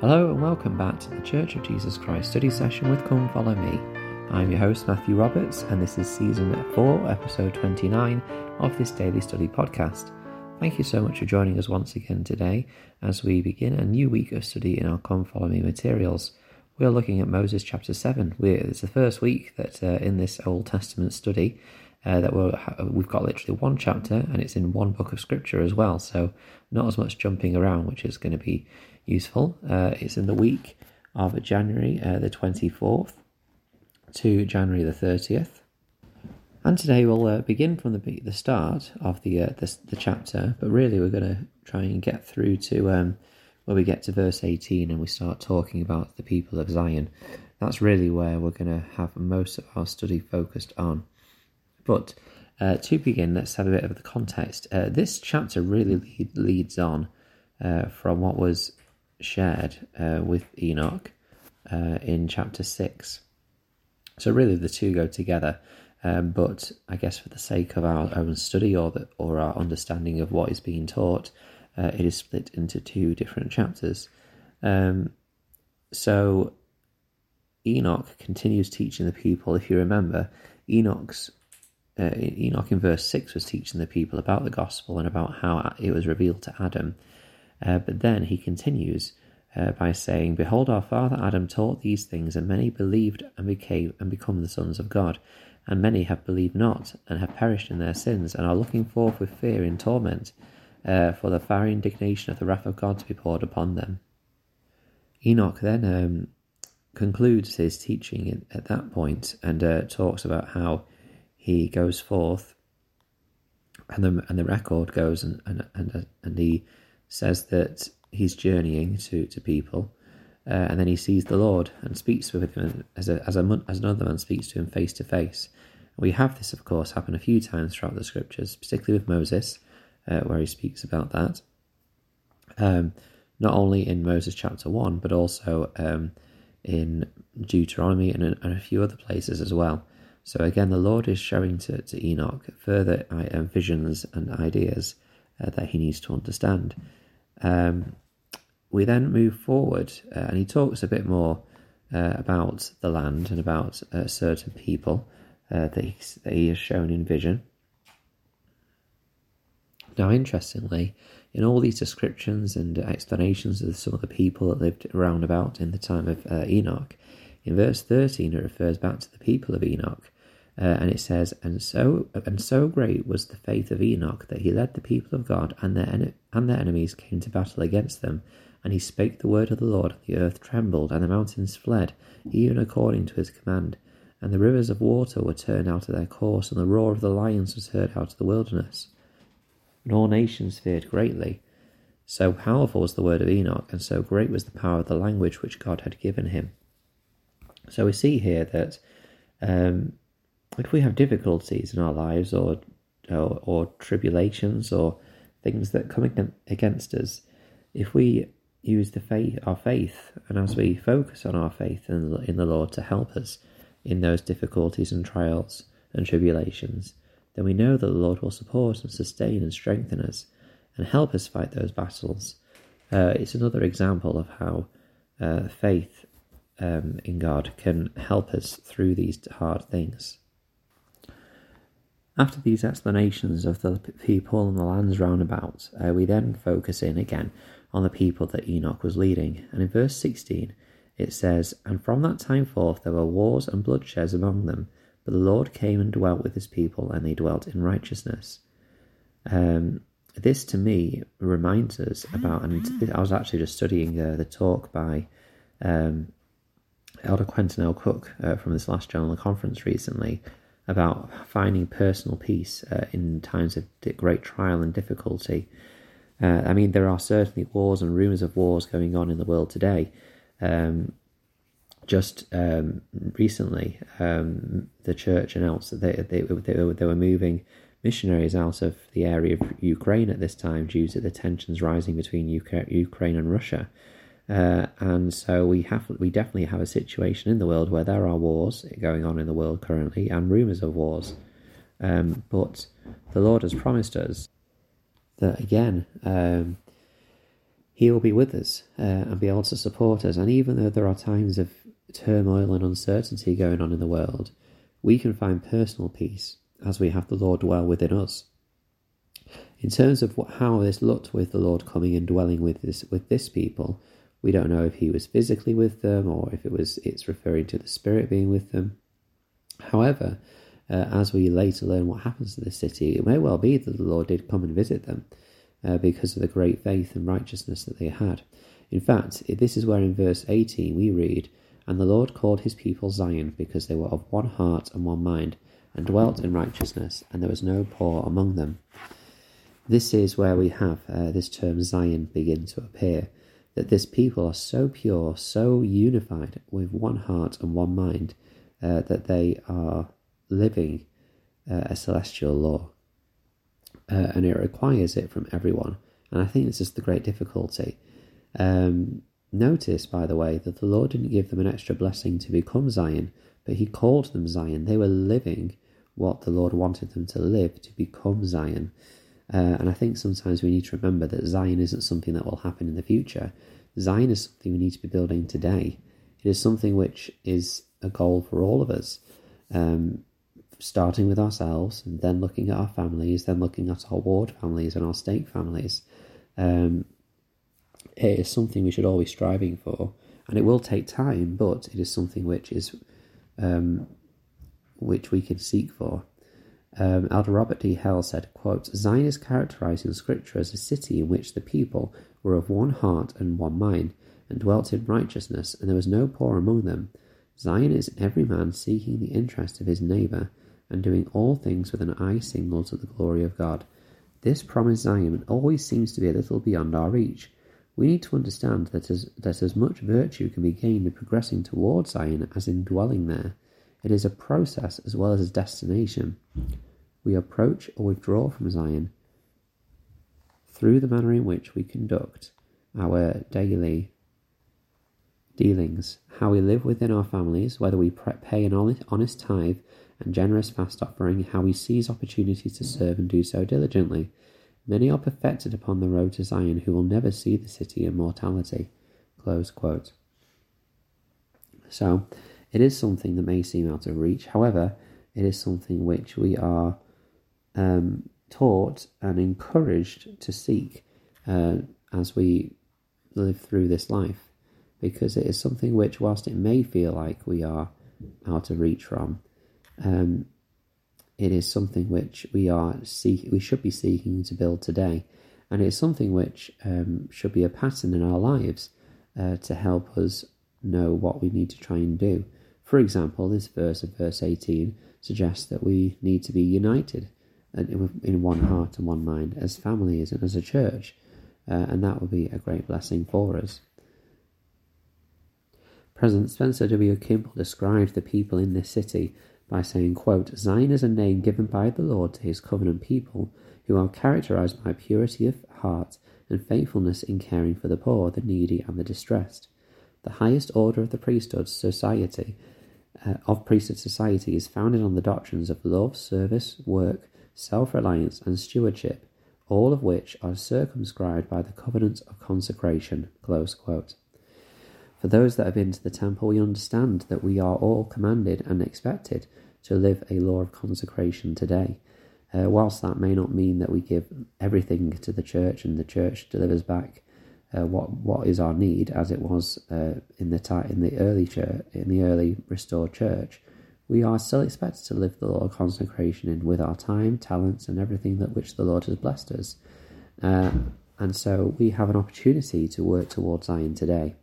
Hello and welcome back to the Church of Jesus Christ study session with Come Follow Me. I'm your host Matthew Roberts and this is season 4, episode 29 of this daily study podcast. Thank you so much for joining us once again today as we begin a new week of study in our Come Follow Me materials. We're looking at Moses chapter 7. We're, it's the first week that uh, in this Old Testament study uh, that we we've got literally one chapter and it's in one book of scripture as well. So not as much jumping around, which is going to be useful. Uh, it's in the week of January uh, the 24th to January the 30th. And today we'll uh, begin from the the start of the, uh, the, the chapter, but really we're going to try and get through to um, where we get to verse 18 and we start talking about the people of Zion. That's really where we're going to have most of our study focused on. But uh, to begin, let's have a bit of the context. Uh, this chapter really lead, leads on uh, from what was shared uh, with Enoch uh, in chapter 6. So, really, the two go together. Um, but I guess for the sake of our own study or, the, or our understanding of what is being taught, uh, it is split into two different chapters. Um, so, Enoch continues teaching the people. If you remember, Enoch's uh, Enoch in verse 6 was teaching the people about the gospel and about how it was revealed to Adam. Uh, but then he continues uh, by saying, Behold, our father Adam taught these things, and many believed and became and become the sons of God. And many have believed not, and have perished in their sins, and are looking forth with fear in torment, uh, for the fiery indignation of the wrath of God to be poured upon them. Enoch then um, concludes his teaching at that point and uh, talks about how he goes forth, and the and the record goes and and and, and he says that he's journeying to, to people, uh, and then he sees the Lord and speaks with him as a, as a as another man speaks to him face to face. We have this, of course, happen a few times throughout the scriptures, particularly with Moses, uh, where he speaks about that. Um, not only in Moses chapter one, but also um, in Deuteronomy and, and a few other places as well. So again, the Lord is showing to, to Enoch further uh, visions and ideas uh, that he needs to understand. Um, we then move forward, uh, and he talks a bit more uh, about the land and about uh, certain people uh, that, he, that he has shown in vision. Now, interestingly, in all these descriptions and explanations of some of the people that lived around about in the time of uh, Enoch, in verse 13 it refers back to the people of Enoch uh, and it says, and so and so great was the faith of Enoch that he led the people of God, and their en- and their enemies came to battle against them. And he spake the word of the Lord, and the earth trembled, and the mountains fled, even according to his command. And the rivers of water were turned out of their course, and the roar of the lions was heard out of the wilderness. And all nations feared greatly. So powerful was the word of Enoch, and so great was the power of the language which God had given him. So we see here that um, if we have difficulties in our lives or, or, or tribulations or things that come against us, if we use the faith, our faith, and as we focus on our faith in, in the Lord to help us in those difficulties and trials and tribulations, then we know that the Lord will support and sustain and strengthen us and help us fight those battles. Uh, it's another example of how uh, faith um, in God can help us through these hard things. After these explanations of the people and the lands roundabout, uh, we then focus in again on the people that Enoch was leading. And in verse 16, it says, And from that time forth there were wars and bloodsheds among them, but the Lord came and dwelt with his people, and they dwelt in righteousness. Um, this to me reminds us about, and I was actually just studying uh, the talk by um, Elder Quentin L. Cook uh, from this last general conference recently about finding personal peace uh, in times of great trial and difficulty. Uh, I mean, there are certainly wars and rumours of wars going on in the world today. Um, just um, recently, um, the church announced that they, they, they, were, they were moving missionaries out of the area of Ukraine at this time due to the tensions rising between Ukraine and Russia. Uh, and so we have we definitely have a situation in the world where there are wars going on in the world currently and rumors of wars. Um, but the Lord has promised us that again, um, He will be with us uh, and be able to support us. And even though there are times of turmoil and uncertainty going on in the world, we can find personal peace as we have the Lord dwell within us. In terms of what, how this looked with the Lord coming and dwelling with this with this people, we don't know if he was physically with them or if it was it's referring to the Spirit being with them. However, uh, as we later learn what happens to the city, it may well be that the Lord did come and visit them uh, because of the great faith and righteousness that they had. In fact, this is where in verse 18 we read, And the Lord called his people Zion because they were of one heart and one mind, and dwelt in righteousness, and there was no poor among them. This is where we have uh, this term Zion begin to appear that this people are so pure, so unified with one heart and one mind, uh, that they are living uh, a celestial law. Uh, and it requires it from everyone. And I think this is the great difficulty. Um, notice, by the way, that the Lord didn't give them an extra blessing to become Zion, but He called them Zion. They were living what the Lord wanted them to live to become Zion. Uh, and I think sometimes we need to remember that Zion isn't something that will happen in the future. Zion is something we need to be building today. It is something which is a goal for all of us, um, starting with ourselves and then looking at our families, then looking at our ward families and our stake families. Um, it is something we should always striving for, and it will take time, but it is something which is um, which we can seek for. Um, Elder Robert D. Hales said, quote, Zion is characterized in Scripture as a city in which the people were of one heart and one mind, and dwelt in righteousness, and there was no poor among them. Zion is every man seeking the interest of his neighbour, and doing all things with an eye single to the glory of God. This promised Zion always seems to be a little beyond our reach. We need to understand that as, that as much virtue can be gained in progressing towards Zion as in dwelling there. It is a process as well as a destination. We approach or withdraw from Zion through the manner in which we conduct our daily dealings, how we live within our families, whether we pay an honest tithe and generous fast offering, how we seize opportunities to serve and do so diligently. Many are perfected upon the road to Zion who will never see the city in mortality. So, it is something that may seem out of reach. However, it is something which we are um, taught and encouraged to seek uh, as we live through this life, because it is something which, whilst it may feel like we are out of reach from, um, it is something which we are seek we should be seeking to build today, and it is something which um, should be a pattern in our lives uh, to help us know what we need to try and do. For example, this verse of verse 18 suggests that we need to be united in one heart and one mind as families and as a church, uh, and that will be a great blessing for us. President Spencer W. Kimball described the people in this city by saying, quote, Zion is a name given by the Lord to his covenant people, who are characterized by purity of heart and faithfulness in caring for the poor, the needy, and the distressed. The highest order of the priesthood society uh, of priesthood society is founded on the doctrines of love, service, work, self reliance, and stewardship, all of which are circumscribed by the covenant of consecration. For those that have been to the temple, we understand that we are all commanded and expected to live a law of consecration today. Uh, whilst that may not mean that we give everything to the church and the church delivers back uh, what what is our need, as it was uh, in the in the early church, in the early restored church, we are still expected to live the of consecration in with our time, talents, and everything that which the Lord has blessed us. Uh, and so we have an opportunity to work towards Zion today.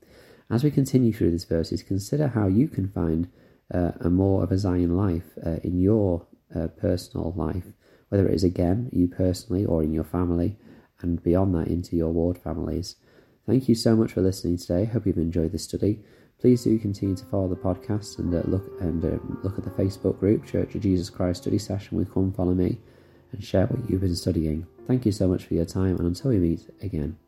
As we continue through these verses, consider how you can find uh, a more of a Zion life uh, in your uh, personal life, whether it is again you personally or in your family, and beyond that into your ward families. Thank you so much for listening today. Hope you've enjoyed this study. Please do continue to follow the podcast and uh, look and uh, look at the Facebook group Church of Jesus Christ Study Session with Come Follow Me and share what you've been studying. Thank you so much for your time, and until we meet again.